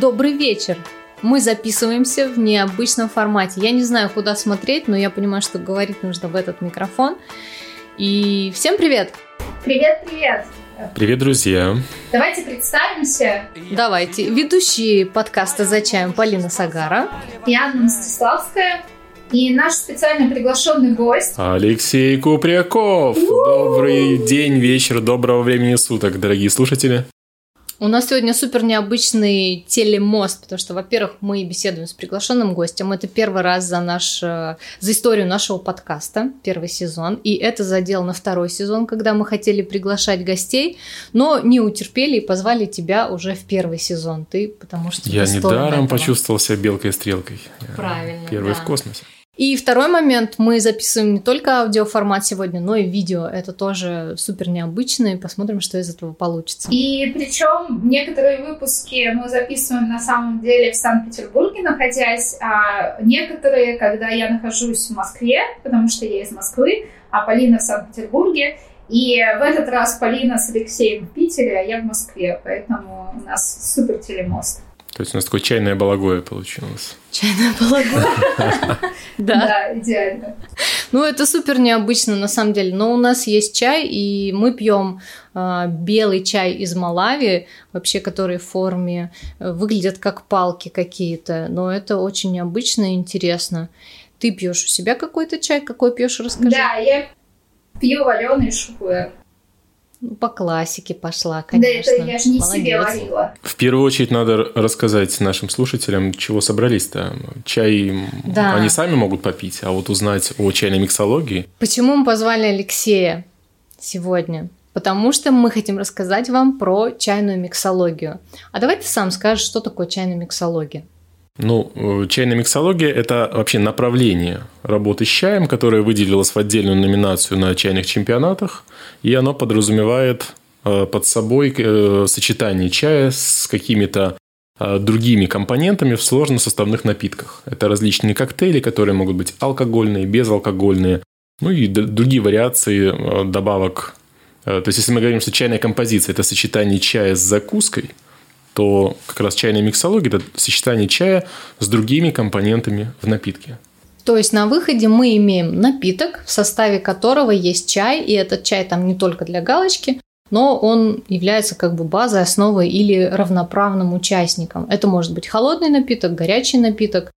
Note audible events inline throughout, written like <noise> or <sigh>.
Добрый вечер! Мы записываемся в необычном формате. Я не знаю, куда смотреть, но я понимаю, что говорить нужно в этот микрофон. И всем привет! Привет, привет! Привет, друзья! Давайте представимся. Давайте. Ведущие подкаста «За чаем» Полина Сагара. И Анна Мстиславская. И наш специально приглашенный гость Алексей Купряков. Добрый день, вечер, доброго времени суток, дорогие слушатели. У нас сегодня супер необычный телемост, потому что, во-первых, мы беседуем с приглашенным гостем. Это первый раз за, наш, э, за историю нашего подкаста, первый сезон. И это задел на второй сезон, когда мы хотели приглашать гостей, но не утерпели и позвали тебя уже в первый сезон. Ты, потому что... Я недаром почувствовал себя белкой и стрелкой. Правильно. Первый да. в космосе. И второй момент, мы записываем не только аудиоформат сегодня, но и видео. Это тоже супер необычно, и посмотрим, что из этого получится. И причем некоторые выпуски мы записываем на самом деле в Санкт-Петербурге, находясь, а некоторые, когда я нахожусь в Москве, потому что я из Москвы, а Полина в Санкт-Петербурге. И в этот раз Полина с Алексеем в Питере, а я в Москве, поэтому у нас супер телемост. То есть у нас такое чайное балагое получилось. Чайное балагое. <laughs> Да. Да, идеально. Ну, это супер необычно на самом деле. Но у нас есть чай, и мы пьем э, белый чай из Малави, вообще, который в форме э, выглядят как палки какие-то. Но это очень необычно и интересно. Ты пьешь у себя какой-то чай? Какой пьешь, расскажи. Да, я пью вареный шухуэр. Ну, по классике пошла, конечно. Да это я же не Молодец. себе варила. В первую очередь надо рассказать нашим слушателям, чего собрались-то. Чай да. они сами могут попить, а вот узнать о чайной миксологии. Почему мы позвали Алексея сегодня? Потому что мы хотим рассказать вам про чайную миксологию. А давай ты сам скажешь, что такое чайная миксология. Ну, э, чайная миксология – это вообще направление работы с чаем, которое выделилось в отдельную номинацию на чайных чемпионатах, и оно подразумевает э, под собой э, сочетание чая с какими-то другими компонентами в сложносоставных напитках. Это различные коктейли, которые могут быть алкогольные, безалкогольные, ну и другие вариации добавок. То есть, если мы говорим, что чайная композиция – это сочетание чая с закуской – то как раз чайная миксология – это сочетание чая с другими компонентами в напитке. То есть на выходе мы имеем напиток, в составе которого есть чай, и этот чай там не только для галочки, но он является как бы базой, основой или равноправным участником. Это может быть холодный напиток, горячий напиток,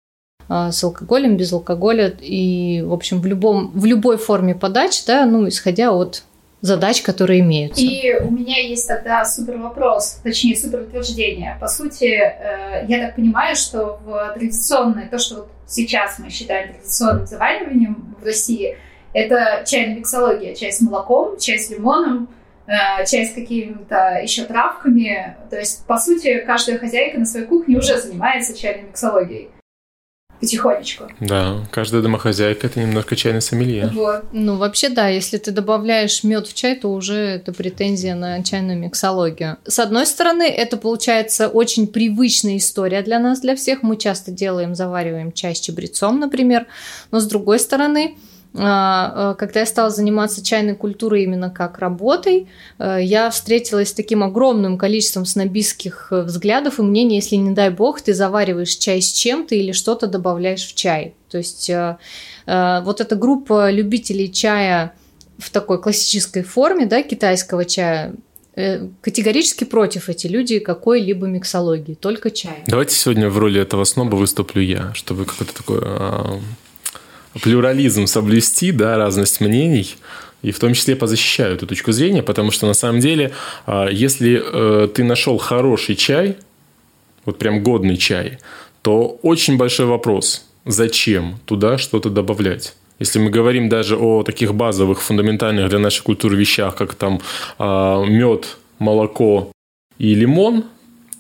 а, с алкоголем, без алкоголя и, в общем, в, любом, в любой форме подачи, да, ну, исходя от задач, которые имеются. И у меня есть тогда супер вопрос, точнее супер утверждение. По сути, э, я так понимаю, что в традиционное, то, что вот сейчас мы считаем традиционным завариванием в России, это чайная миксология, чай с молоком, чай с лимоном, э, чай с какими-то еще травками. То есть, по сути, каждая хозяйка на своей кухне уже занимается чайной миксологией потихонечку. Да, каждая домохозяйка это немножко чайный сомелье. Вот. Ну, вообще, да, если ты добавляешь мед в чай, то уже это претензия на чайную миксологию. С одной стороны, это получается очень привычная история для нас, для всех. Мы часто делаем, завариваем чай с чабрецом, например. Но с другой стороны, когда я стала заниматься чайной культурой именно как работой, э, я встретилась с таким огромным количеством снобистских э, взглядов и мнений, если, не дай бог, ты завариваешь чай с чем-то или что-то добавляешь в чай. То есть вот эта группа любителей чая в такой классической форме, да, китайского чая, категорически против эти люди какой-либо миксологии, только чай. Давайте сегодня в роли этого сноба выступлю я, чтобы какой-то такой а, плюрализм соблюсти, да, разность мнений, и в том числе позащищаю эту точку зрения, потому что на самом деле, а, если э, ты нашел хороший чай, вот прям годный чай, то очень большой вопрос, зачем туда что-то добавлять. Если мы говорим даже о таких базовых, фундаментальных для нашей культуры вещах, как там а, мед, молоко и лимон,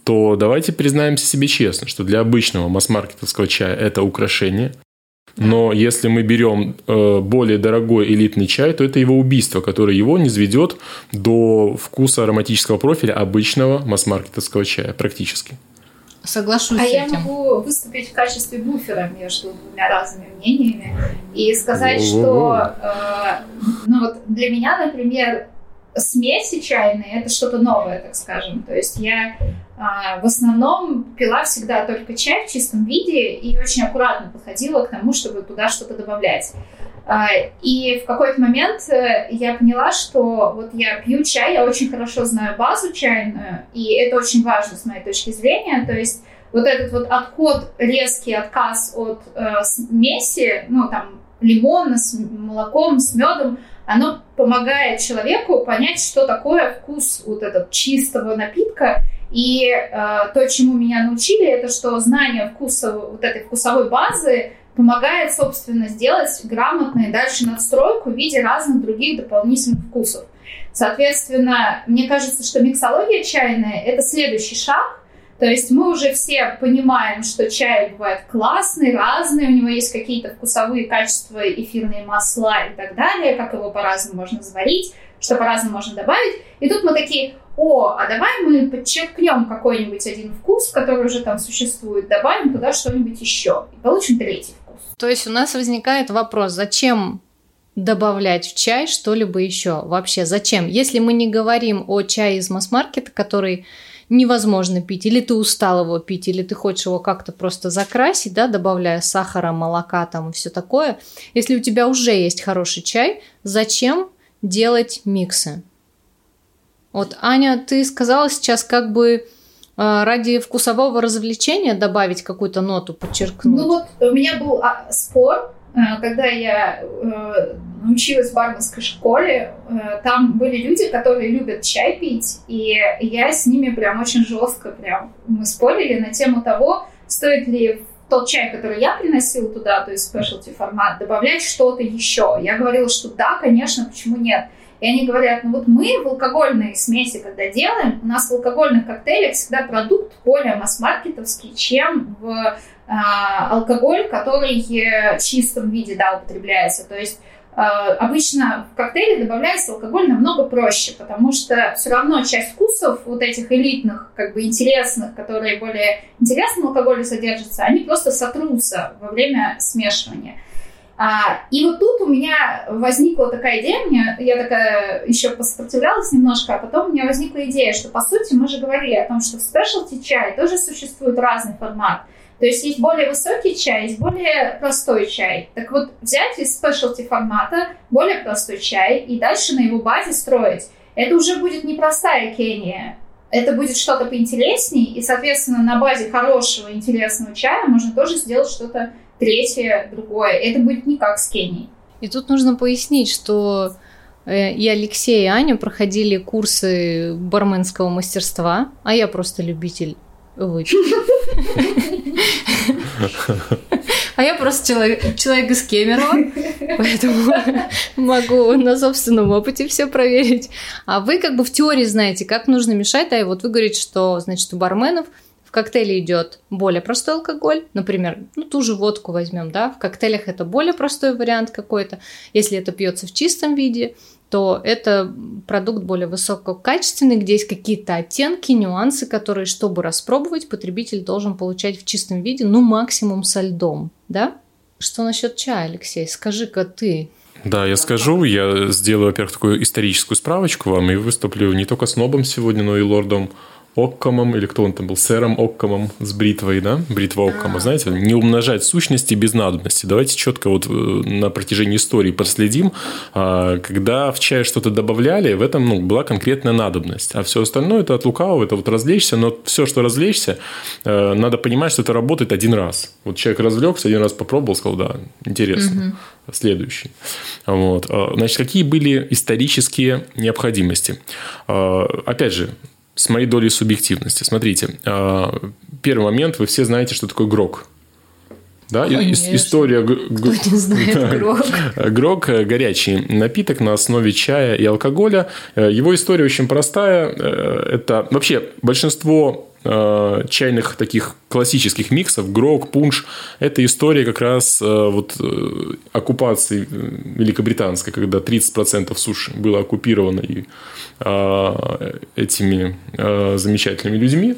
то давайте признаемся себе честно, что для обычного масс-маркетовского чая это украшение – но если мы берем э, более дорогой элитный чай, то это его убийство, которое его не сведет до вкуса ароматического профиля обычного масс-маркетовского чая практически. Соглашусь а с этим. я могу выступить в качестве буфера между двумя разными мнениями и сказать, что э, ну вот для меня, например, смеси чайные это что-то новое, так скажем. То есть я в основном пила всегда только чай в чистом виде и очень аккуратно подходила к тому, чтобы туда что-то добавлять. А, и в какой-то момент э, я поняла, что вот я пью чай, я очень хорошо знаю базу чайную, и это очень важно с моей точки зрения. То есть вот этот вот отход, резкий отказ от э, смеси, ну там лимона с молоком, с медом, оно помогает человеку понять, что такое вкус вот этот чистого напитка. И э, то, чему меня научили, это что знание вкуса вот этой вкусовой базы помогает, собственно, сделать грамотную дальше надстройку в виде разных других дополнительных вкусов. Соответственно, мне кажется, что миксология чайная – это следующий шаг. То есть мы уже все понимаем, что чай бывает классный, разный, у него есть какие-то вкусовые качества, эфирные масла и так далее, как его по-разному можно заварить, что по-разному можно добавить. И тут мы такие, о, а давай мы подчеркнем какой-нибудь один вкус, который уже там существует, добавим туда что-нибудь еще, и получим третий вкус. То есть у нас возникает вопрос, зачем добавлять в чай что-либо еще? Вообще, зачем? Если мы не говорим о чае из масс-маркета, который невозможно пить, или ты устал его пить, или ты хочешь его как-то просто закрасить, да, добавляя сахара, молока там и все такое. Если у тебя уже есть хороший чай, зачем делать миксы? Вот, Аня, ты сказала сейчас как бы а, ради вкусового развлечения добавить какую-то ноту, подчеркнуть? Ну вот у меня был а, спор, э, когда я э, училась в барменской школе, э, там были люди, которые любят чай пить, и я с ними прям очень жестко прям мы спорили на тему того, стоит ли тот чай, который я приносила туда, то есть specialty формат, добавлять что-то еще. Я говорила, что да, конечно, почему нет. И они говорят, ну вот мы в алкогольной смеси, когда делаем, у нас в алкогольных коктейлях всегда продукт более масс-маркетовский, чем в э, алкоголь, который в чистом виде да, употребляется. То есть э, обычно в коктейле добавляется алкоголь намного проще, потому что все равно часть вкусов вот этих элитных, как бы интересных, которые более интересным алкоголе содержатся, они просто сотрутся во время смешивания. А, и вот тут у меня возникла такая идея, мне, я такая еще посопротивлялась немножко, а потом у меня возникла идея, что по сути мы же говорили о том, что в спешлти чай тоже существует разный формат. То есть есть более высокий чай, есть более простой чай. Так вот, взять из спешлти формата более простой чай и дальше на его базе строить. Это уже будет не простая Кения, это будет что-то поинтересней, и, соответственно, на базе хорошего, интересного чая можно тоже сделать что-то третье, другое. Это будет не как с Кенией. И тут нужно пояснить, что э, и Алексей, и Аня проходили курсы барменского мастерства, а я просто любитель выпить. <laughs> А я просто человек, человек из Кемерово, поэтому могу на собственном опыте все проверить. А вы как бы в теории знаете, как нужно мешать, а вот вы говорите, что, значит, у барменов – коктейле идет более простой алкоголь, например, ну ту же водку возьмем, да, в коктейлях это более простой вариант какой-то. Если это пьется в чистом виде, то это продукт более высококачественный, где есть какие-то оттенки, нюансы, которые, чтобы распробовать, потребитель должен получать в чистом виде, ну максимум со льдом, да? Что насчет чая, Алексей? Скажи-ка ты, да, я скажу, я сделаю, во-первых, такую историческую справочку вам и выступлю не только с Нобом сегодня, но и лордом Оккомом, или кто он там был, сэром Оккомом с бритвой, да? Бритва Оккома, знаете, не умножать сущности без надобности. Давайте четко вот э, на протяжении истории проследим, а, когда в чай что-то добавляли, в этом ну, была конкретная надобность. А все остальное это от лукавого, это вот развлечься, но все, что развлечься, э, надо понимать, что это работает один раз. Вот человек развлекся, один раз попробовал, сказал, да, интересно. Угу. Следующий. Вот. А, значит, какие были исторические необходимости? А, опять же, с моей долей субъективности. Смотрите, а, первый момент, вы все знаете, что такое грок. Да, Конечно. история Кто не знает <laughs> грок. Грок – горячий напиток на основе чая и алкоголя. Э, его история очень простая. Э, это вообще большинство Э, чайных таких классических миксов, грок, пунш, это история как раз э, вот э, оккупации великобританской, когда 30% суши было оккупировано и, этими замечательными людьми.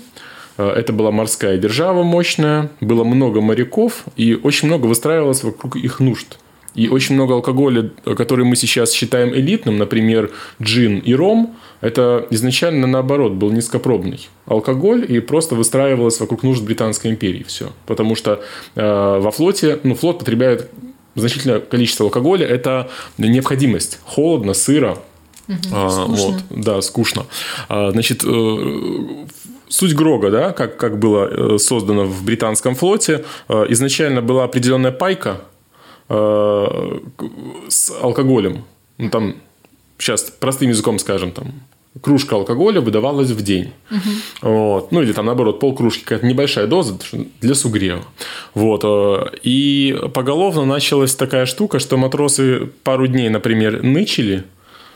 Это была морская держава мощная, было много моряков, и очень много выстраивалось вокруг их нужд. И очень много алкоголя, который мы сейчас считаем элитным, например, джин и ром, это изначально наоборот был низкопробный алкоголь и просто выстраивалось вокруг нужд Британской империи все. Потому что э, во флоте, ну, флот потребляет значительное количество алкоголя, это необходимость. Холодно, сыро, Угу, а, вот, да, скучно. А, значит, э, суть Грога, да, как, как было э, создано в британском флоте, э, изначально была определенная пайка с алкоголем. Ну, там, сейчас простым языком скажем, там, кружка алкоголя выдавалась в день. Угу. Вот. Ну, или там, наоборот, полкружки, какая-то небольшая доза для сугрева. Вот. И поголовно началась такая штука, что матросы пару дней, например, нычили,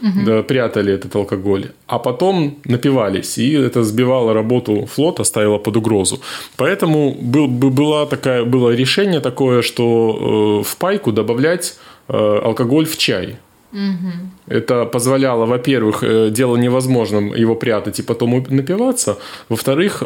угу. да, прятали этот алкоголь, а потом напивались, и это сбивало работу флота, ставило под угрозу. Поэтому был, было, такая, было решение такое, что э, в пайку добавлять э, алкоголь в чай. Угу. Это позволяло, во-первых, э, дело невозможным его прятать и потом напиваться. Во-вторых,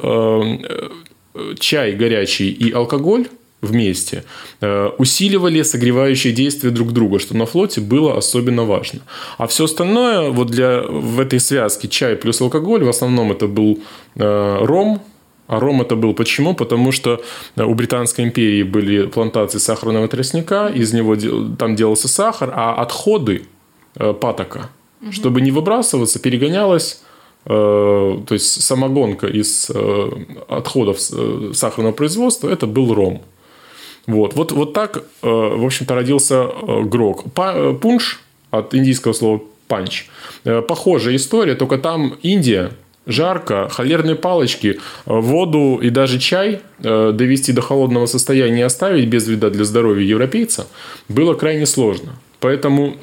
чай горячий и алкоголь вместе, э, усиливали согревающие действия друг друга, что на флоте было особенно важно. А все остальное вот для, в этой связке чай плюс алкоголь, в основном это был э, ром, а ром это был почему? Потому что у Британской империи были плантации сахарного тростника, из него там делался сахар, а отходы э, патока, угу. чтобы не выбрасываться, перегонялось то есть самогонка из отходов сахарного производства, это был ром. Вот, вот, вот так, э, в общем-то, родился э, грок. Э, пунш от индийского слова панч. Похожая история, только там Индия, жарко, холерные палочки, воду и даже чай довести до холодного состояния и оставить без вреда для здоровья европейца было крайне сложно. Поэтому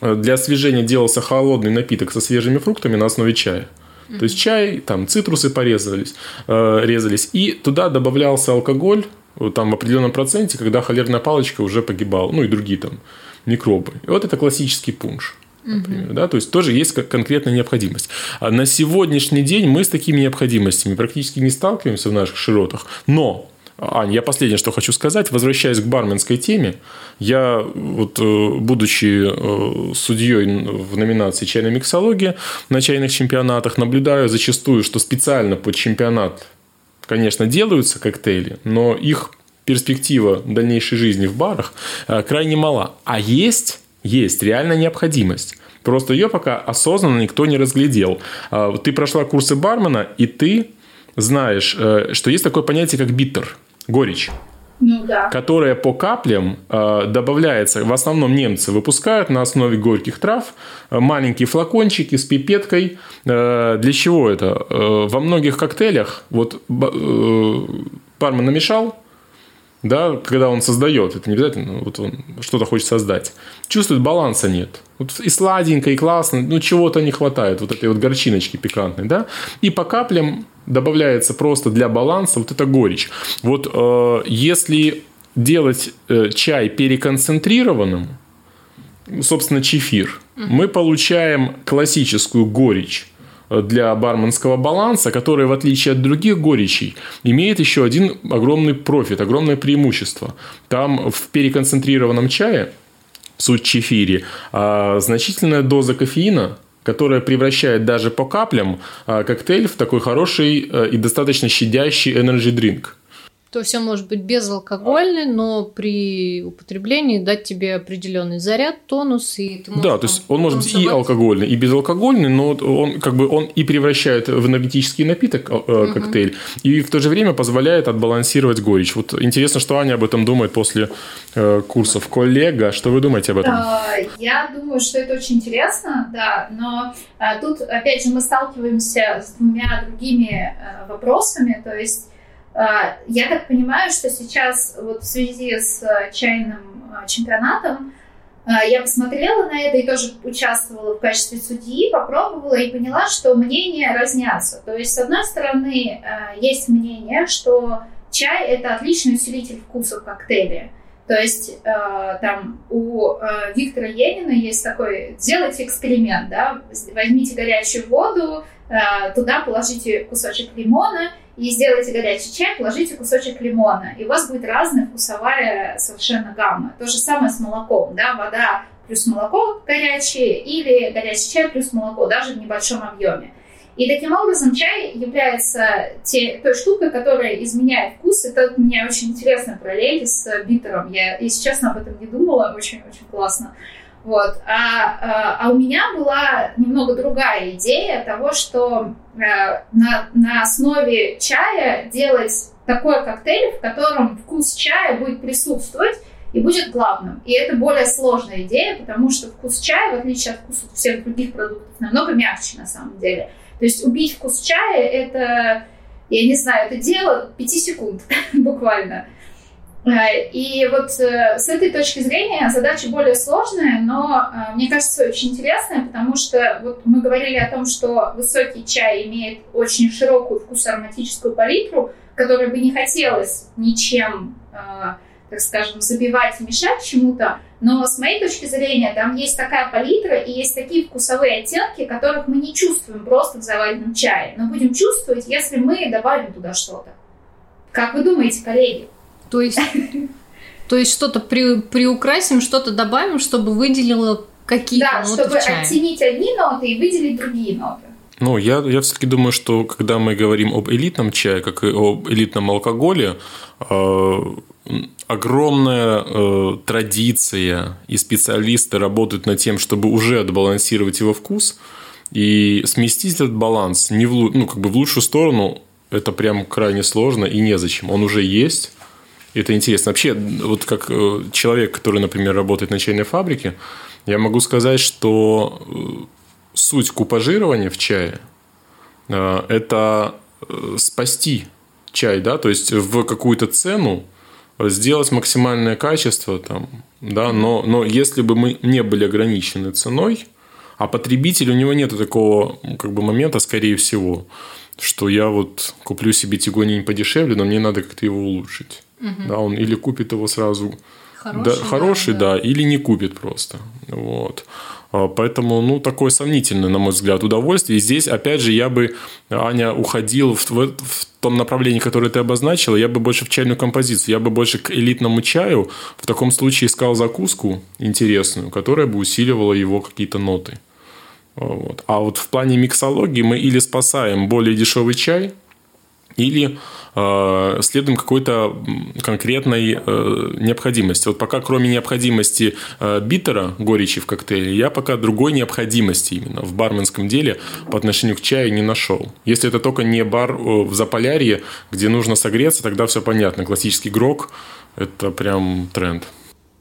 для освежения делался холодный напиток со свежими фруктами на основе чая. То есть чай, там цитрусы порезались, резались, и туда добавлялся алкоголь, там в определенном проценте, когда холерная палочка уже погибала, ну и другие там микробы. И вот это классический пунш. Например, да, то есть тоже есть конкретная необходимость. А на сегодняшний день мы с такими необходимостями практически не сталкиваемся в наших широтах, но Ань, я последнее, что хочу сказать, возвращаясь к барменской теме, я вот э, будучи э, судьей в номинации чайная миксология на чайных чемпионатах, наблюдаю зачастую, что специально под чемпионат конечно, делаются коктейли, но их перспектива дальнейшей жизни в барах э, крайне мала. А есть, есть реальная необходимость. Просто ее пока осознанно никто не разглядел. А, ты прошла курсы бармена, и ты знаешь, э, что есть такое понятие, как биттер, горечь ну, да. которая по каплям э, добавляется. В основном немцы выпускают на основе горьких трав э, маленькие флакончики с пипеткой. Э, для чего это? Э, во многих коктейлях вот э, бармен намешал, да, когда он создает, это не обязательно, вот он что-то хочет создать, чувствует баланса нет. Вот и сладенько, и классно, ну чего-то не хватает, вот этой вот горчиночки пикантной, да, и по каплям добавляется просто для баланса вот эта горечь. Вот э, если делать э, чай переконцентрированным, собственно, чефир, mm-hmm. мы получаем классическую горечь для барменского баланса, который, в отличие от других горечей, имеет еще один огромный профит, огромное преимущество. Там в переконцентрированном чае, суть чефире, а, значительная доза кофеина, которая превращает даже по каплям а, коктейль в такой хороший э, и достаточно щадящий energy drink – то есть он может быть безалкогольный, но при употреблении дать тебе определенный заряд, тонус и ты можешь, Да, то есть он может быть и алкогольный, и безалкогольный, но он как бы он и превращает в энергетический напиток э, коктейль, угу. и в то же время позволяет отбалансировать горечь. Вот интересно, что Аня об этом думает после э, курсов коллега. Что вы думаете об этом? А, я думаю, что это очень интересно, да, но а, тут опять же мы сталкиваемся с двумя другими а, вопросами, то есть а, я так понимаю, что сейчас вот в связи с а, чайным а, чемпионатом я посмотрела на это и тоже участвовала в качестве судьи, попробовала и поняла, что мнения разнятся. То есть, с одной стороны, есть мнение, что чай – это отличный усилитель вкуса в коктейле. То есть там у Виктора Енина есть такой, сделайте эксперимент, да, возьмите горячую воду, э, туда положите кусочек лимона и сделайте горячий чай, положите кусочек лимона, и у вас будет разная вкусовая совершенно гамма. То же самое с молоком, да, вода плюс молоко горячее или горячий чай плюс молоко, даже в небольшом объеме. И таким образом чай является те, той штукой, которая изменяет вкус. Это у меня очень интересная параллель с битером. Я, если честно, об этом не думала. Очень-очень классно. Вот. А, а, а у меня была немного другая идея того, что а, на, на основе чая делать такой коктейль, в котором вкус чая будет присутствовать и будет главным. И это более сложная идея, потому что вкус чая, в отличие от вкуса всех других продуктов, намного мягче на самом деле. То есть убить вкус чая – это, я не знаю, это дело 5 секунд <laughs> буквально. Э, и вот э, с этой точки зрения задача более сложная, но э, мне кажется очень интересная, потому что вот мы говорили о том, что высокий чай имеет очень широкую вкусоароматическую палитру, которой бы не хотелось ничем, так скажем, забивать и мешать чему-то. Но с моей точки зрения там есть такая палитра и есть такие вкусовые оттенки, которых мы не чувствуем просто в заваренном чае, но будем чувствовать, если мы добавим туда что-то. Как вы думаете, коллеги? То есть, то есть что-то при, приукрасим, что-то добавим, чтобы выделило какие-то да, ноты чтобы в чае. оттенить одни ноты и выделить другие ноты. Ну, я, я все-таки думаю, что когда мы говорим об элитном чае, как и об элитном алкоголе, э, огромная э, традиция и специалисты работают над тем, чтобы уже отбалансировать его вкус и сместить этот баланс не в, ну, как бы в лучшую сторону. Это прям крайне сложно и незачем. Он уже есть. Это интересно. Вообще, вот как э, человек, который, например, работает на чайной фабрике, я могу сказать, что э, суть купажирования в чае э, – это спасти чай, да, то есть в какую-то цену сделать максимальное качество, там, да, но, но если бы мы не были ограничены ценой, а потребитель, у него нет такого как бы, момента, скорее всего, что я вот куплю себе тигонень подешевле, но мне надо как-то его улучшить. Угу. Да, он или купит его сразу хороший, да, хороший да, да, или не купит просто. Вот. А, поэтому, ну, такое сомнительное, на мой взгляд, удовольствие. И здесь, опять же, я бы, Аня, уходил в, в, в том направлении, которое ты обозначила, я бы больше в чайную композицию, я бы больше к элитному чаю в таком случае искал закуску интересную, которая бы усиливала его какие-то ноты. Вот. А вот в плане миксологии мы или спасаем более дешевый чай, или следуем какой-то конкретной э, необходимости. Вот пока кроме необходимости э, битера, горечи в коктейле, я пока другой необходимости именно в барменском деле по отношению к чаю не нашел. Если это только не бар э, в Заполярье, где нужно согреться, тогда все понятно. Классический грок – это прям тренд.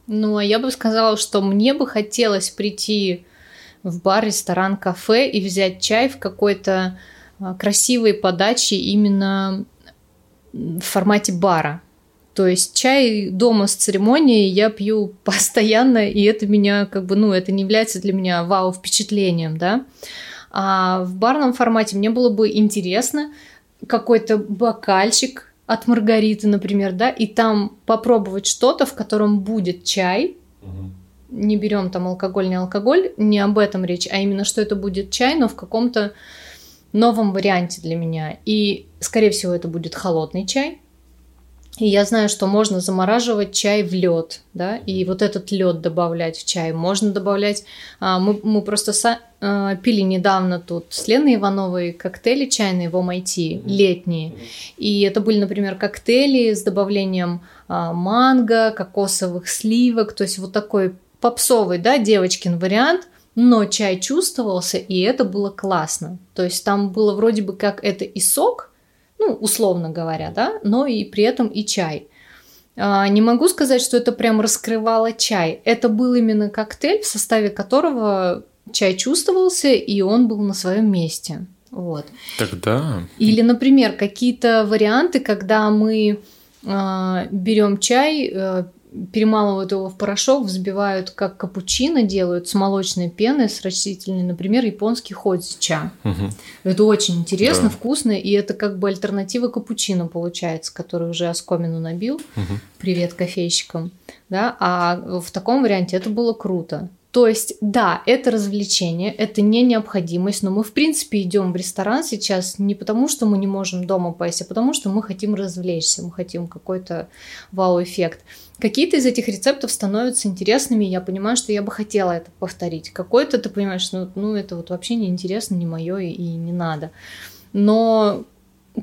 Ну, а я бы сказала, что мне бы хотелось прийти в бар, ресторан, кафе и взять чай в какой-то а, красивой подаче именно в формате бара. То есть чай дома с церемонией я пью <laughs> постоянно, и это меня как бы, ну, это не является для меня вау впечатлением, да. А в барном формате мне было бы интересно какой-то бокальчик от Маргариты, например, да, и там попробовать что-то, в котором будет чай. Не берем там алкоголь, не алкоголь, не об этом речь, а именно что это будет чай, но в каком-то новом варианте для меня. И, скорее всего, это будет холодный чай. И я знаю, что можно замораживать чай в лед, да, и вот этот лед добавлять в чай. Можно добавлять. А, мы, мы просто со, а, пили недавно тут с Леной Ивановой коктейли чайные в MIT, летние. И это были, например, коктейли с добавлением а, манго, кокосовых сливок, то есть вот такой попсовый, да, девочкин вариант – но чай чувствовался, и это было классно. То есть там было вроде бы как это и сок, ну, условно говоря, да, но и при этом и чай. А, не могу сказать, что это прям раскрывало чай. Это был именно коктейль, в составе которого чай чувствовался, и он был на своем месте. Вот. Тогда. Или, например, какие-то варианты, когда мы э, берем чай, э, перемалывают его в порошок, взбивают как капучино делают с молочной пеной, с растительной, например, японский ходзича. Угу. Это очень интересно, да. вкусно, и это как бы альтернатива капучино получается, который уже оскомину набил. Угу. Привет кофейщикам. Да? А в таком варианте это было круто. То есть, да, это развлечение, это не необходимость, но мы, в принципе, идем в ресторан сейчас не потому, что мы не можем дома поесть, а потому, что мы хотим развлечься, мы хотим какой-то вау-эффект. Какие-то из этих рецептов становятся интересными, я понимаю, что я бы хотела это повторить. Какой-то ты понимаешь, ну, ну это вот вообще не интересно, не мое и не надо. Но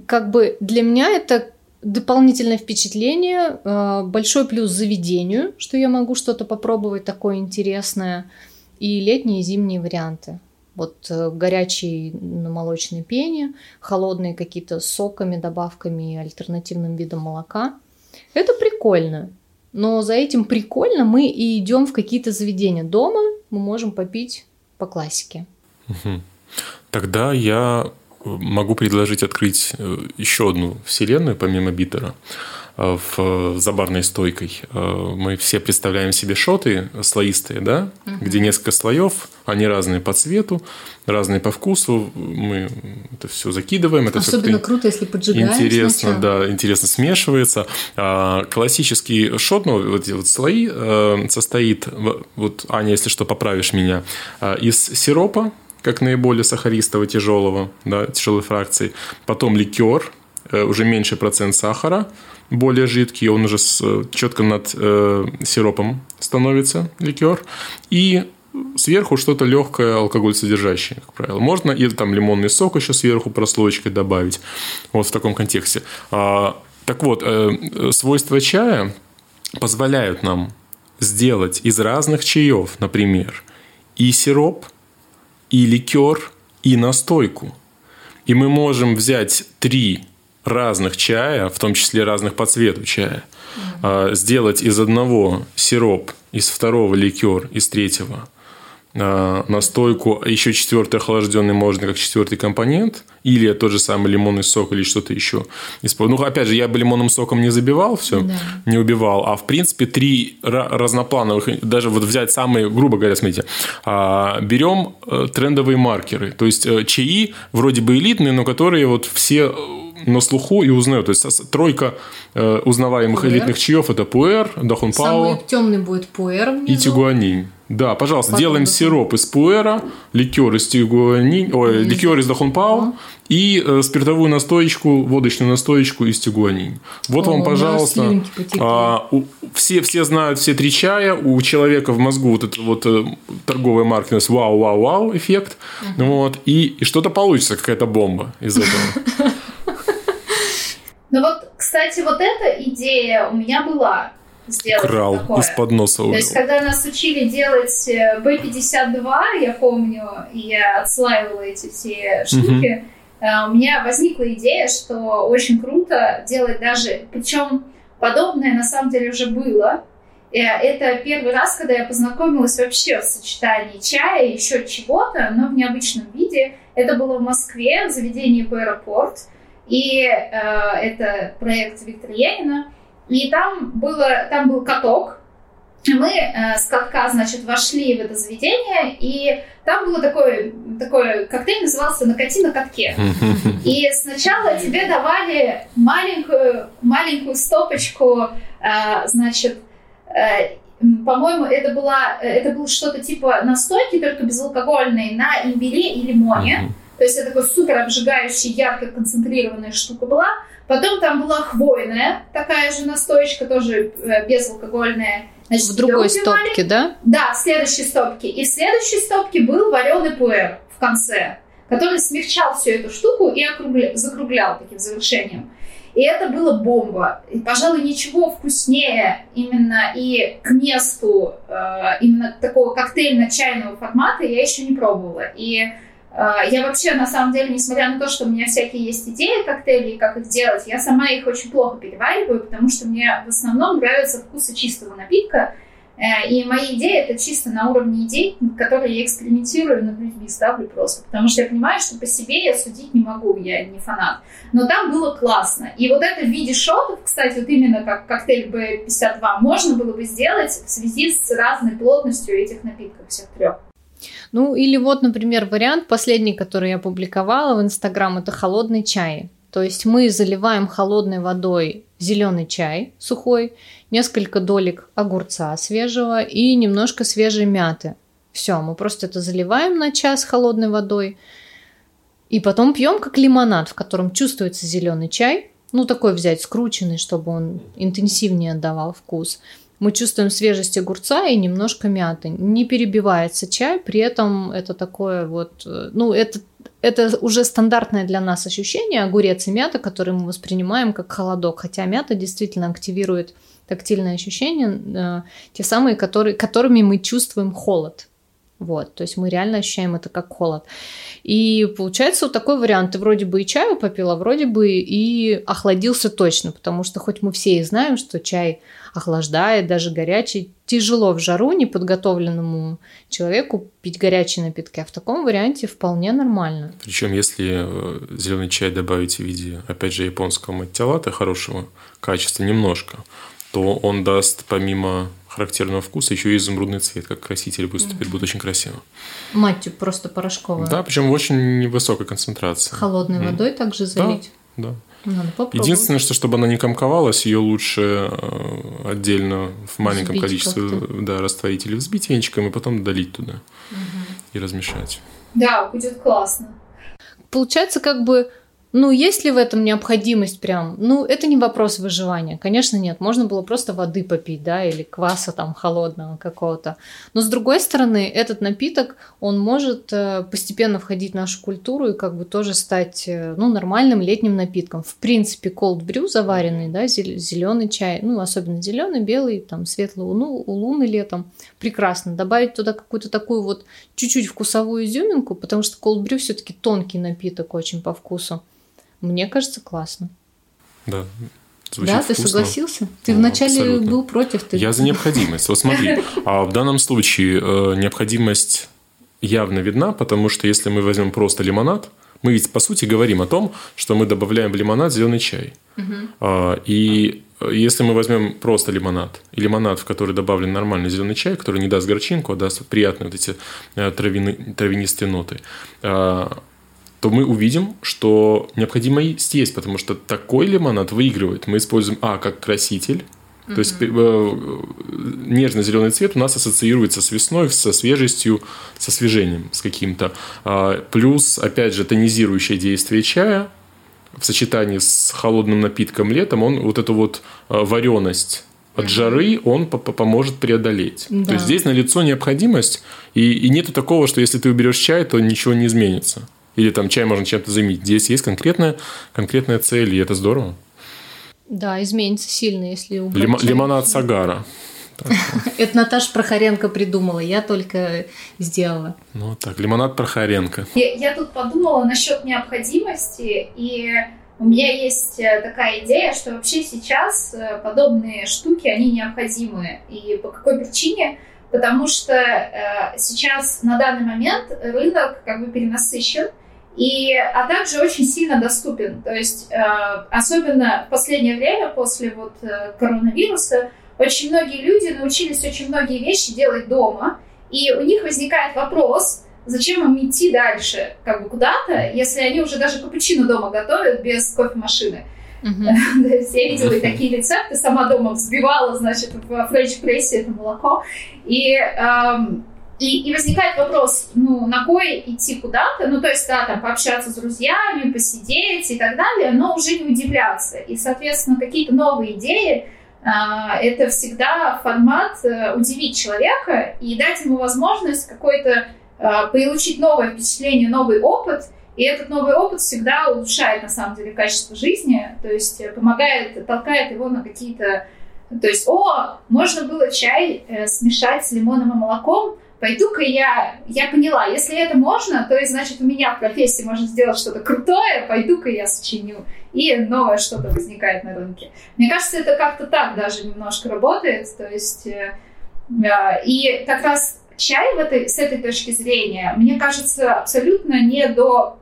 как бы для меня это дополнительное впечатление, э, большой плюс заведению, что я могу что-то попробовать такое интересное, и летние и зимние варианты. Вот э, горячий на молочной пене, холодные какие-то соками, добавками и альтернативным видом молока. Это прикольно. Но за этим прикольно мы и идем в какие-то заведения. Дома мы можем попить по классике. Тогда я могу предложить открыть э, еще одну вселенную, помимо Биттера, э, в, за барной стойкой. Э, мы все представляем себе шоты слоистые, да, угу. где несколько слоев, они разные по цвету, разные по вкусу. Мы это все закидываем. Это Особенно все круто, если поджигаешь Интересно, сначала. да, интересно смешивается. А классический шот, ну, вот эти вот слои состоит, вот, Аня, если что, поправишь меня, из сиропа, как наиболее сахаристого, тяжелого, да, тяжелой фракции. Потом ликер, э, уже меньше процент сахара, более жидкий, он уже с, четко над э, сиропом становится, ликер. И сверху что-то легкое, алкоголь содержащее, как правило. Можно и там лимонный сок еще сверху прослоечкой добавить. Вот в таком контексте. А, так вот, э, свойства чая позволяют нам сделать из разных чаев, например, и сироп, и ликер, и настойку. И мы можем взять три разных чая, в том числе разных по цвету чая, mm-hmm. сделать из одного сироп, из второго ликер, из третьего настойку, а еще четвертый охлажденный можно как четвертый компонент, или тот же самый лимонный сок, или что-то еще. Ну, опять же, я бы лимонным соком не забивал все, да. не убивал, а в принципе три разноплановых, даже вот взять самые, грубо говоря, смотрите, а, берем э, трендовые маркеры, то есть э, чаи вроде бы элитные, но которые вот все э, на слуху и узнают. То есть тройка узнаваемых пуэр. элитных чаев это пуэр, дахунпао. Самый темный будет пуэр внизу. И тигуанинь. Да, пожалуйста, Потом делаем сироп из пуэра, ликер из тигуани, ой, ликер из дахунпао и э, спиртовую настоечку, водочную настоечку из тигуанинь. Вот О, вам, пожалуйста, а, у, все, все знают все три чая, у человека в мозгу вот этот вот э, торговый маркетинг вау, вау, вау эффект, uh-huh. вот, и, и что-то получится, какая-то бомба из этого. <laughs> Ну вот, кстати, вот эта идея у меня была сделать Крал такое. из-под носа увел. То есть, когда нас учили делать B-52, э, я помню, и я отслаивала эти все штуки, угу. у меня возникла идея, что очень круто делать даже... Причем подобное на самом деле уже было. Э, это первый раз, когда я познакомилась вообще в сочетании чая и еще чего-то, но в необычном виде. Это было в Москве, в заведении по аэропорт. И э, это проект Виктора Янина. И там, было, там был каток, мы э, с катка, значит, вошли в это заведение, и там был такой, такой коктейль, назывался «Накати на катке». <laughs> И сначала тебе давали маленькую, маленькую стопочку, э, значит, э, по-моему, это, была, это было что-то типа настойки, только безалкогольной, на имбире и лимоне. То есть это такой супер обжигающая, ярко концентрированная штука была. Потом там была хвойная, такая же настоечка, тоже э, безалкогольная. Значит, в другой стопке, да? Да, в следующей стопке. И в следующей стопке был вареный пуэр в конце, который смягчал всю эту штуку и округля... закруглял таким завершением. И это было бомба. И, пожалуй, ничего вкуснее именно и к месту э, именно такого коктейльно-чайного формата я еще не пробовала. И я вообще, на самом деле, несмотря на то, что у меня всякие есть идеи коктейлей, как их делать, я сама их очень плохо перевариваю, потому что мне в основном нравятся вкусы чистого напитка. Э, и мои идеи это чисто на уровне идей, которые я экспериментирую над людьми, ставлю просто. Потому что я понимаю, что по себе я судить не могу, я не фанат. Но там было классно. И вот это в виде шотов, кстати, вот именно как коктейль B52, можно было бы сделать в связи с разной плотностью этих напитков всех трех. Ну или вот, например, вариант последний, который я публиковала в Инстаграм, это холодный чай. То есть мы заливаем холодной водой зеленый чай сухой, несколько долек огурца свежего и немножко свежей мяты. Все, мы просто это заливаем на час холодной водой. И потом пьем как лимонад, в котором чувствуется зеленый чай. Ну, такой взять скрученный, чтобы он интенсивнее отдавал вкус. Мы чувствуем свежесть огурца и немножко мяты. Не перебивается чай, при этом это такое вот... э, Ну, это, это уже стандартное для нас ощущение огурец и мята, которые мы воспринимаем как холодок. Хотя мята действительно активирует тактильные ощущения, э, те самые, которые, которыми мы чувствуем холод. Вот, то есть мы реально ощущаем это как холод. И получается вот такой вариант. Ты вроде бы и чаю попил, а вроде бы и охладился точно, потому что хоть мы все и знаем, что чай охлаждает, даже горячий, тяжело в жару неподготовленному человеку пить горячие напитки, а в таком варианте вполне нормально. Причем, если зеленый чай добавить в виде, опять же, японского маття хорошего качества немножко, то он даст помимо характерного вкуса еще и изумрудный цвет, как краситель выступит, mm-hmm. будет очень красиво. Маттью просто порошковая. Да, причем в очень невысокой концентрации. Холодной mm. водой также залить. Да, да. Надо попробовать. Единственное, что чтобы она не комковалась, ее лучше э, отдельно в маленьком Взбить количестве как-то. да, растворить или взбить венчиком и потом долить туда Мгм. и размешать. Да, будет классно. Получается, как бы, ну, есть ли в этом необходимость прям? Ну, это не вопрос выживания. Конечно, нет. Можно было просто воды попить, да, или кваса там холодного какого-то. Но с другой стороны, этот напиток, он может э, постепенно входить в нашу культуру и как бы тоже стать, э, ну, нормальным летним напитком. В принципе, cold brew заваренный, да, зеленый чай, ну, особенно зеленый, белый, там, светлый луну, у луны летом, прекрасно. Добавить туда какую-то такую вот чуть-чуть вкусовую изюминку, потому что cold brew все-таки тонкий напиток очень по вкусу. Мне кажется, классно. Да. Звучит да, ты вкусно. согласился? Ты Ну, вначале абсолютно. был против. Ты... Я за необходимость. Вот смотри, <laughs> а в данном случае э, необходимость явно видна, потому что если мы возьмем просто лимонад, мы ведь по сути говорим о том, что мы добавляем в лимонад зеленый чай. А, И если мы возьмем просто лимонад, и лимонад, в который добавлен нормальный зеленый чай, который не даст горчинку, а даст приятные вот эти э, травяны- травянистые ноты, а, то мы увидим, что необходимо есть потому что такой лимонад выигрывает. Мы используем, а, как краситель, то есть э, нежно-зеленый цвет у нас ассоциируется с весной, со свежестью, со освежением с каким-то. А, Плюс, опять же, тонизирующее действие чая в сочетании с холодным напитком летом, он вот эту вот вареность от жары он по- по- поможет преодолеть. Да. То есть здесь налицо необходимость, и, и нету такого, что если ты уберешь чай, то ничего не изменится. Или там чай можно чем-то заменить. Здесь есть конкретная, конкретная цель, и это здорово. Да, изменится сильно, если убрать Лима- чай. лимонад Сагара. <laughs> Это Наташа Прохоренко придумала, я только сделала. Ну, так, лимонад Прохоренко. Я, я тут подумала насчет необходимости, и у меня есть э, такая идея, что вообще сейчас э, подобные штуки, они необходимы. И по какой причине? Потому что э, сейчас на данный момент рынок как бы перенасыщен, и, а также очень сильно доступен. То есть, э, особенно в последнее время, после вот э, коронавируса, очень многие люди научились очень многие вещи делать дома, и у них возникает вопрос, зачем им идти дальше, как бы куда-то, если они уже даже капучино дома готовят без кофемашины. <laughs> Есть я видела и такие рецепты, сама дома взбивала, значит, в френч-прессе это молоко. И, эм, и, и возникает вопрос, ну, на кой идти куда-то, ну, то есть, да, там, пообщаться с друзьями, посидеть и так далее, но уже не удивляться. И, соответственно, какие-то новые идеи, а, это всегда формат э, удивить человека и дать ему возможность какой-то а, получить новое впечатление, новый опыт, и этот новый опыт всегда улучшает, на самом деле, качество жизни, то есть э, помогает, толкает его на какие-то... То есть, о, можно было чай э, смешать с лимоном и молоком, пойду-ка я... Я поняла, если это можно, то есть, значит, у меня в профессии можно сделать что-то крутое, пойду-ка я сочиню. И новое что-то возникает на рынке. Мне кажется, это как-то так даже немножко работает, то есть... э, э, И как раз чай в этой, с этой точки зрения, мне кажется, абсолютно не до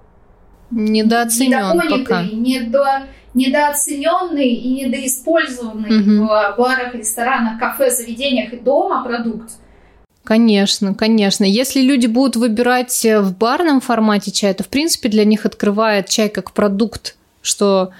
Недооценен пока. недо, недооцененный и недоиспользованный Мгм. в барах, ресторанах, кафе, заведениях и дома продукт. Конечно, конечно. Если люди будут выбирать э, в барном формате чай, то, в принципе, для них открывает чай как продукт что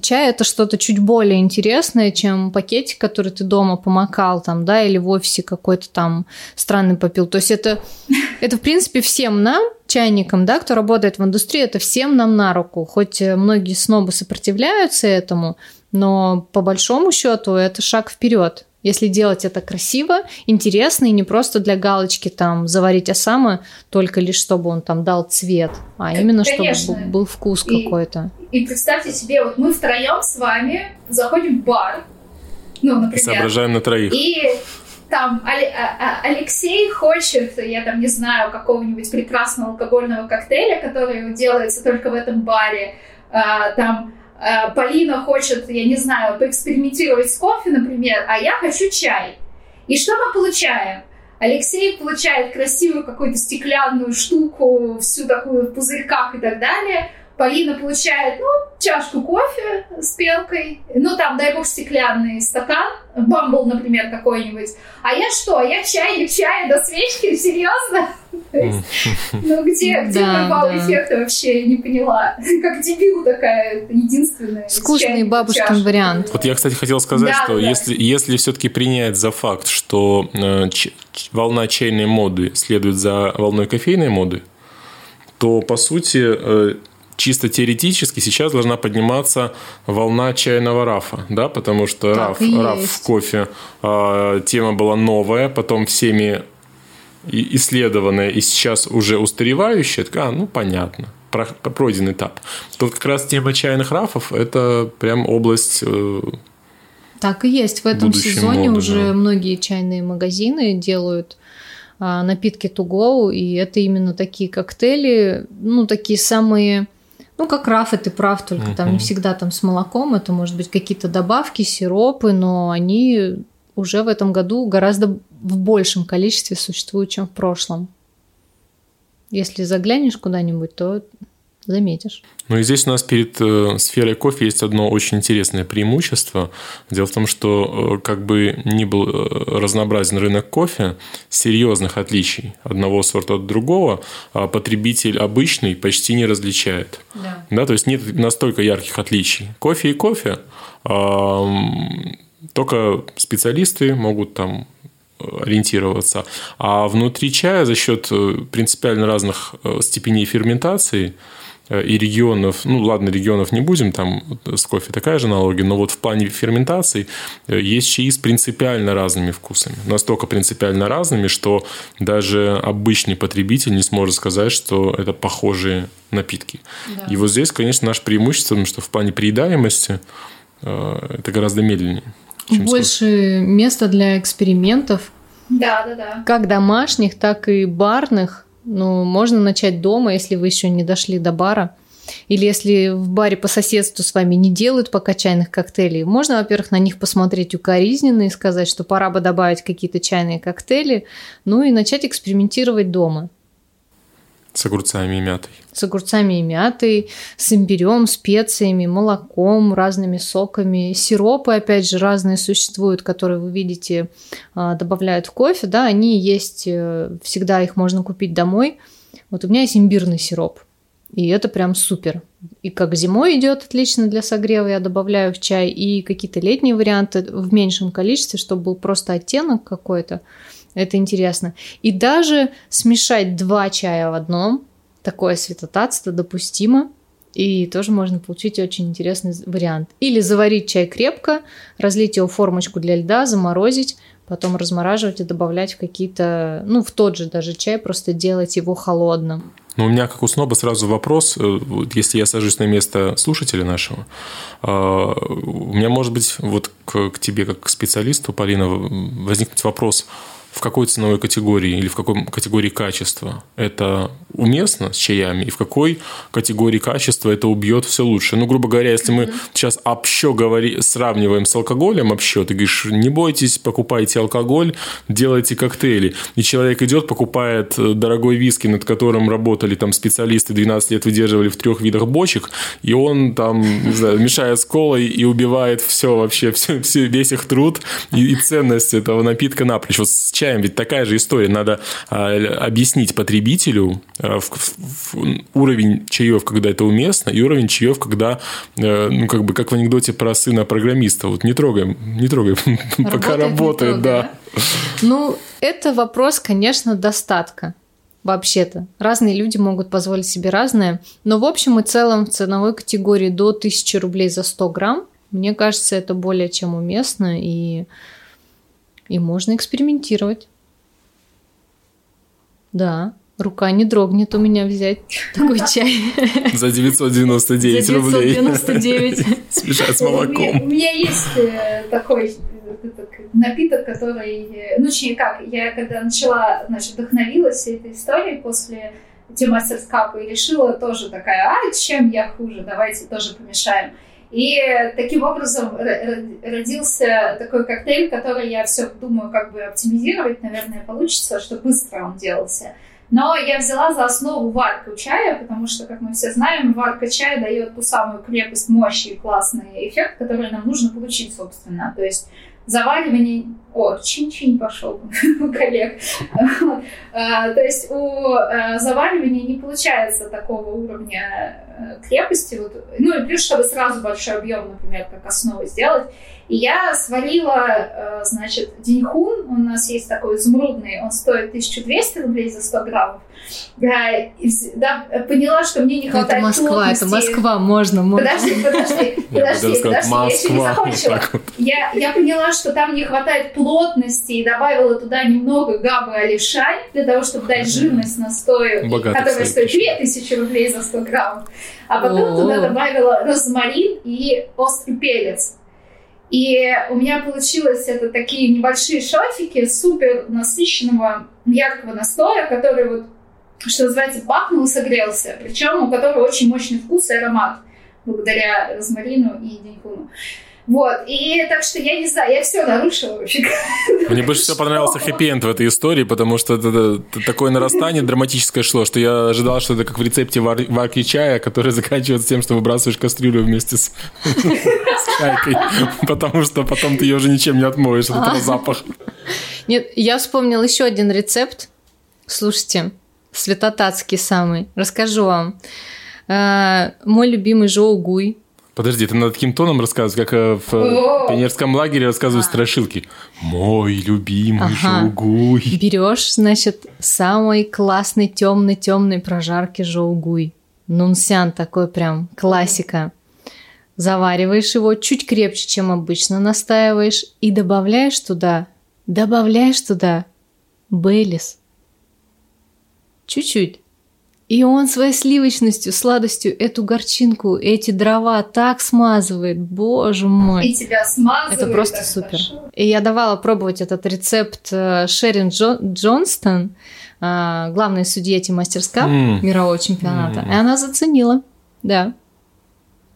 чай это что-то чуть более интересное, чем пакетик, который ты дома помакал там, да, или в офисе какой-то там странный попил. То есть это, <laughs> это в принципе всем нам, чайникам, да, кто работает в индустрии, это всем нам на руку. Хоть многие снобы сопротивляются этому, но по большому счету это шаг вперед. Если делать это красиво, интересно и не просто для галочки там заварить осама, только лишь чтобы он там дал цвет, а именно Конечно. чтобы был вкус и, какой-то. И представьте себе, вот мы втроем с вами заходим в бар, ну, например. Соображаем на троих. И там а, а, Алексей хочет, я там не знаю, какого-нибудь прекрасного алкогольного коктейля, который делается только в этом баре. А, там Полина хочет, я не знаю, поэкспериментировать с кофе, например, а я хочу чай. И что мы получаем? Алексей получает красивую какую-то стеклянную штуку, всю такую в пузырьках и так далее – Полина получает, ну, чашку кофе с пенкой, ну, там, дай бог, стеклянный стакан, бамбл, например, какой-нибудь. А я что? Я чайник чая до свечки? Серьезно? Ну, где, где мой балл эффекта вообще не поняла. Как дебил такая, единственная. Скучный бабушкин вариант. Вот я, кстати, хотел сказать, что если, если все-таки принять за факт, что э, волна чайной моды следует за волной кофейной моды, то, по сути, э, чисто теоретически сейчас должна подниматься волна чайного рафа, да, потому что так раф, раф в кофе э, тема была новая, потом всеми исследованная и сейчас уже устаревающая, а, ну понятно, пройден этап. Тут как раз тема чайных рафов – это прям область э, так и есть. В этом сезоне моды, уже да. многие чайные магазины делают а, напитки to go, и это именно такие коктейли, ну, такие самые ну, как рафы, ты прав, только uh-huh. там не всегда там с молоком, это может быть какие-то добавки, сиропы, но они уже в этом году гораздо в большем количестве существуют, чем в прошлом. Если заглянешь куда-нибудь, то заметишь. Ну и здесь у нас перед э, сферой кофе есть одно очень интересное преимущество. Дело в том, что э, как бы ни был э, разнообразен рынок кофе, серьезных отличий одного сорта от другого а потребитель обычный почти не различает. Да. Да, то есть нет настолько ярких отличий. Кофе и кофе только специалисты могут там ориентироваться. А внутри чая за счет принципиально разных степеней ферментации Э, и регионов, ну ладно, регионов не будем, там с кофе такая же аналогия, но вот в плане ферментации э, есть чаи с принципиально разными вкусами. Настолько принципиально разными, что даже обычный потребитель не сможет сказать, что это похожие напитки. Да. И вот здесь, конечно, наше преимущество, что в плане приедаемости э, это гораздо медленнее. Чем Больше места для экспериментов. Да, да, да. Как домашних, так и барных ну, можно начать дома, если вы еще не дошли до бара. Или если в баре по соседству с вами не делают пока чайных коктейлей, можно, во-первых, на них посмотреть укоризненно и сказать, что пора бы добавить какие-то чайные коктейли, ну и начать экспериментировать дома. С огурцами и мятой. С огурцами и мятой, с имбирем, специями, молоком, разными соками. Сиропы, опять же, разные существуют, которые вы видите, а, добавляют в кофе. Да, они есть, э, всегда их можно купить домой. Вот у меня есть имбирный сироп. И это прям супер. И как зимой идет отлично для согрева, я добавляю в чай, и какие-то летние варианты в меньшем количестве, чтобы был просто оттенок какой-то. Это интересно. И даже смешать два чая в одном, такое святотатство допустимо. И тоже можно получить очень интересный вариант. Или заварить чай крепко, разлить его в формочку для льда, заморозить, потом размораживать и добавлять в какие-то, ну, в тот же даже чай, просто делать его холодным. Ну, у меня, как у сноба, сразу вопрос, э, если я сажусь на место слушателя нашего, а, у меня, может быть, вот к, к тебе, как к специалисту, Полина, возникнет вопрос – в какой ценовой категории или в какой категории качества это уместно с чаями, и в какой категории качества это убьет все лучше. Ну, грубо говоря, если мы сейчас общо говори, сравниваем с алкоголем общо, ты говоришь, не бойтесь, покупайте алкоголь, делайте коктейли. И человек идет, покупает э, дорогой виски, над которым работали там специалисты 12 лет выдерживали в трех видах бочек, и он там, не знаю, мешает с колой и убивает все вообще, все, все, весь их труд и, и ценность этого напитка напрочь. Вот с чаем ведь такая же история. Надо а, объяснить потребителю а, уровень чаев, когда это уместно, и уровень чаев, когда, а, ну, как бы, как в анекдоте про сына программиста. Вот не трогаем, не трогаем, <laughs> пока работает, да. Ну, это вопрос, конечно, достатка вообще-то. Разные люди могут позволить себе разное. Но в общем и целом в ценовой категории до 1000 рублей за 100 грамм, мне кажется, это более чем уместно и, и можно экспериментировать. Да, рука не дрогнет у меня взять такой <laughs> чай. За 999 рублей. За 999. Смешать с молоком. У меня есть э, такой напиток, который... Ну, точнее, как, я когда начала, значит, вдохновилась этой историей после Мастерс Капа и решила тоже такая, а, чем я хуже, давайте тоже помешаем. И таким образом родился такой коктейль, который я все думаю, как бы оптимизировать, наверное, получится, чтобы быстро он делался. Но я взяла за основу варку чая, потому что, как мы все знаем, варка чая дает ту самую крепость, мощь и классный эффект, который нам нужно получить, собственно. То есть заваривание... О, чин-чин пошел у коллег. А, то есть у э, заваривания не получается такого уровня э, крепости. Ну и плюс, чтобы сразу большой объем, например, как основу сделать. И я сварила, э, значит, деньхун. У нас есть такой изумрудный, он стоит 1200 рублей за 100 граммов. Да, да, поняла, что мне не хватает Это Москва, плотности. это Москва, можно, можно. Подожди, подожди, подожди, подожди, я еще не закончила. Я, я поняла, что там не хватает плотности и добавила туда немного габы алишань для того, чтобы дать жирность настою, которая стоит 2000 рублей за 100 граммов. А потом туда добавила розмарин и острый перец. И у меня получилось это такие небольшие шотики супер насыщенного яркого настоя, который вот что называется, пахнул и согрелся. Причем у которого очень мощный вкус и аромат благодаря розмарину и деньхуну. Вот, и так что я не знаю, я все нарушила вообще. Мне больше всего понравился хэппи-энд в этой истории, потому что это, это такое нарастание драматическое шло, что я ожидал, что это как в рецепте вар, варки чая, который заканчивается тем, что выбрасываешь кастрюлю вместе с, с чайкой, потому что потом ты ее уже ничем не отмоешь, от этого запах. Нет, я вспомнил еще один рецепт. Слушайте, святотатский самый. Расскажу вам. Э, мой любимый Жоу Гуй. Подожди, ты над таким тоном рассказываешь, как э, в О! пионерском лагере рассказывают а. страшилки. Мой любимый ага. Жоугуй. Берешь, значит, самый классный темный темный прожарки Жоугуй. Нунсян такой прям классика. Завариваешь его чуть крепче, чем обычно настаиваешь, и добавляешь туда, добавляешь туда Бейлис – Чуть-чуть. И он своей сливочностью, сладостью эту горчинку, эти дрова так смазывает, боже мой. И тебя смазывает. Это просто супер. Хорошо. И я давала пробовать этот рецепт э, Шерин Джо, Джонстон, главная судья эти мастерска mm. мирового чемпионата, mm. и она заценила, да.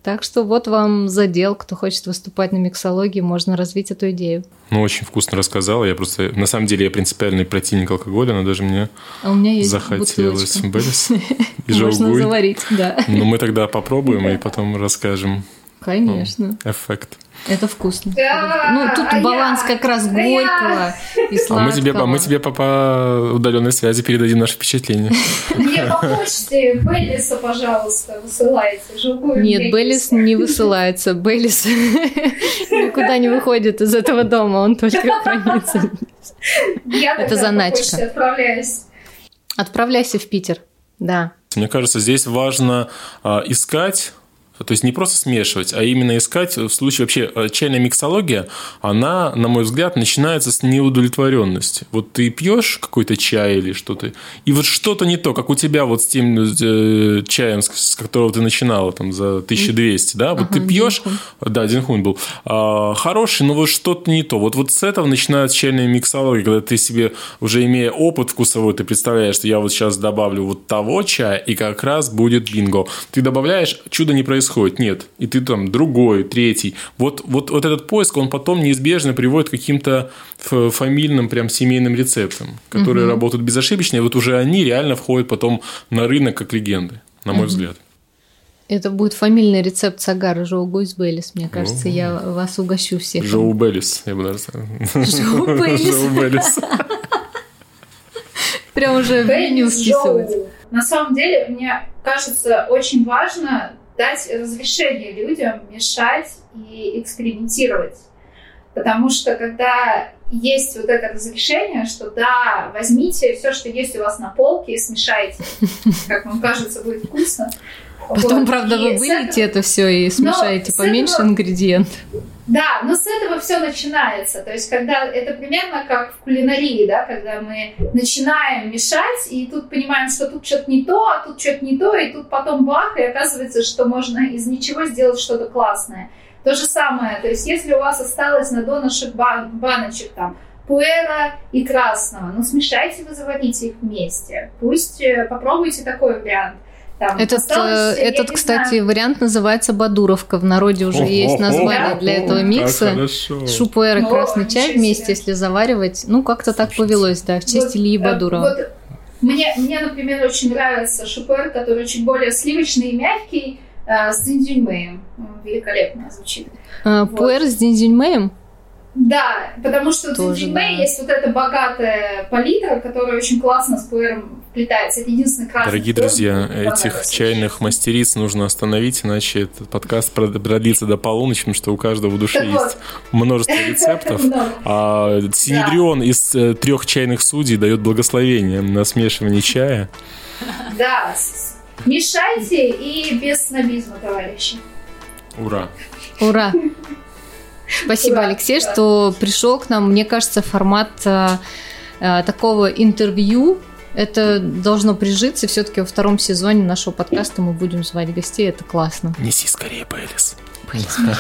Так что вот вам задел, кто хочет выступать на миксологии, можно развить эту идею. Ну, очень вкусно рассказала. Я просто... На самом деле, я принципиальный противник алкоголя, но даже мне а у меня есть захотелось Беллис <laughs> и Можно заварить, да. Ну, мы тогда попробуем и потом расскажем. Конечно. Эффект. Это вкусно. Да, ну, тут а баланс я, как раз горького и сладкого. А мы тебе, а мы тебе по, по удаленной связи передадим наши впечатления. Мне по почте Бейлиса, пожалуйста, высылайте. Нет, Бейлис не высылается. Бейлис <laughs> никуда не выходит из этого дома, он только <laughs> хранится. Это заначка. отправляюсь. Отправляйся в Питер, да. Мне кажется, здесь важно а, искать то есть не просто смешивать, а именно искать, в случае вообще э, чайная миксология, она, на мой взгляд, начинается с неудовлетворенности. Вот ты пьешь какой-то чай или что-то, и вот что-то не то, как у тебя вот с тем э, чаем, с которого ты начинала там за 1200, да, вот ага, ты пьешь, Динхун. да, Динхун был, а, хороший, но вот что-то не то. Вот, вот с этого начинается чайная миксология, когда ты себе, уже имея опыт вкусовой, ты представляешь, что я вот сейчас добавлю вот того чая, и как раз будет бинго. Ты добавляешь, чудо не происходит происходит, нет. И ты там другой, третий. Вот, вот, вот этот поиск, он потом неизбежно приводит к каким-то фамильным, прям семейным рецептам, которые угу. работают безошибочно, и вот уже они реально входят потом на рынок как легенды, на мой угу. взгляд. Это будет фамильный рецепт Сагара Жоу Гуй с Бейлис. Мне кажется, О. я вас угощу всех. Жоу Бейлис, я бы даже сказал. Жоу Бейлис. <laughs> <laughs> Прям уже меню списывается. На самом деле, мне кажется, очень важно дать разрешение людям мешать и экспериментировать. Потому что когда есть вот это разрешение, что да, возьмите все, что есть у вас на полке, и смешайте. <laughs> Как вам кажется, будет вкусно. Потом, вот. правда, вы выльете это все и смешаете но поменьше этого... ингредиентов. Да, но с этого все начинается. То есть, когда это примерно как в кулинарии, да, когда мы начинаем мешать, и тут понимаем, что тут что-то не то, а тут что-то не то, и тут потом бах, и оказывается, что можно из ничего сделать что-то классное. То же самое, то есть если у вас осталось на донышек бан- баночек там пуэра и красного, ну смешайте вы, заводите их вместе. Пусть э, попробуйте такой вариант. Там, этот, осталось, э, этот кстати, знаю. вариант называется Бадуровка. В народе уже о, есть название о, для о, этого микса. Шупуэр и ну, красный чай вместе, если заваривать. Ну, как-то так повелось, да, в честь вот, Ильи э, Бадурова. Вот, мне, мне, например, очень нравится шупуэр, который чуть более сливочный и мягкий, э, с дзиньцзюньмэем. Великолепно звучит. А, вот. Пуэр с дзиньцзюньмэем? Да, потому что в Дзиньцзюньмэ да. есть вот эта богатая палитра, которая очень классно с пуэром вплетается. Это единственный красный Дорогие пуэр, друзья, этих чайных мастериц нужно остановить, иначе этот подкаст продлится до полуночи, потому что у каждого в душе так есть вот. множество <laughs> рецептов. А Синедрион из э, трех чайных судей дает благословение на смешивание чая. Да, мешайте и без снобизма, товарищи. Ура! Ура! Спасибо, Ура, Алексей, да. что пришел к нам. Мне кажется, формат а, а, такого интервью это должно прижиться. Все-таки во втором сезоне нашего подкаста мы будем звать гостей. Это классно. Неси скорее, Бейлис.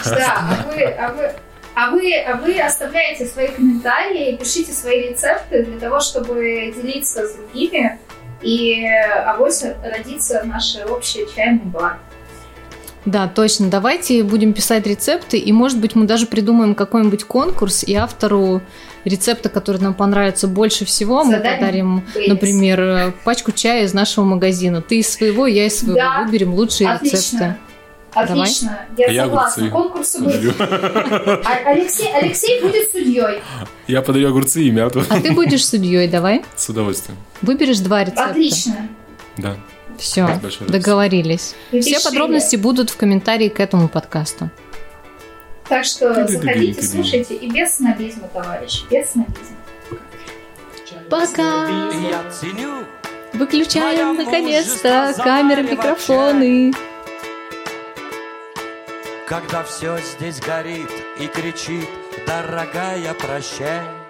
Да, а вы, а вы, а вы, а вы оставляете свои комментарии, пишите свои рецепты для того, чтобы делиться с другими. И авось родится наш общий чайный бар. Да, точно. Давайте будем писать рецепты, и, может быть, мы даже придумаем какой-нибудь конкурс, и автору рецепта, который нам понравится больше всего, Задание мы подарим, Бейлис. например, пачку чая из нашего магазина. Ты из своего, я из своего. Да. Выберем лучшие Отлично. рецепты. Отлично, Давай. я согласна. Конкурс будет. А, Алексей, Алексей будет судьей. Я подаю огурцы и мяту. А ты будешь судьей, давай. С удовольствием. Выберешь два рецепта. Отлично. Да. Все, договорились. Все подробности будут в комментарии к этому подкасту. Так что заходите, слушайте и без снобизма, товарищи, без снобизма. Пока! Выключаем наконец-то камеры, микрофоны. Когда все здесь горит и кричит, дорогая, прощай.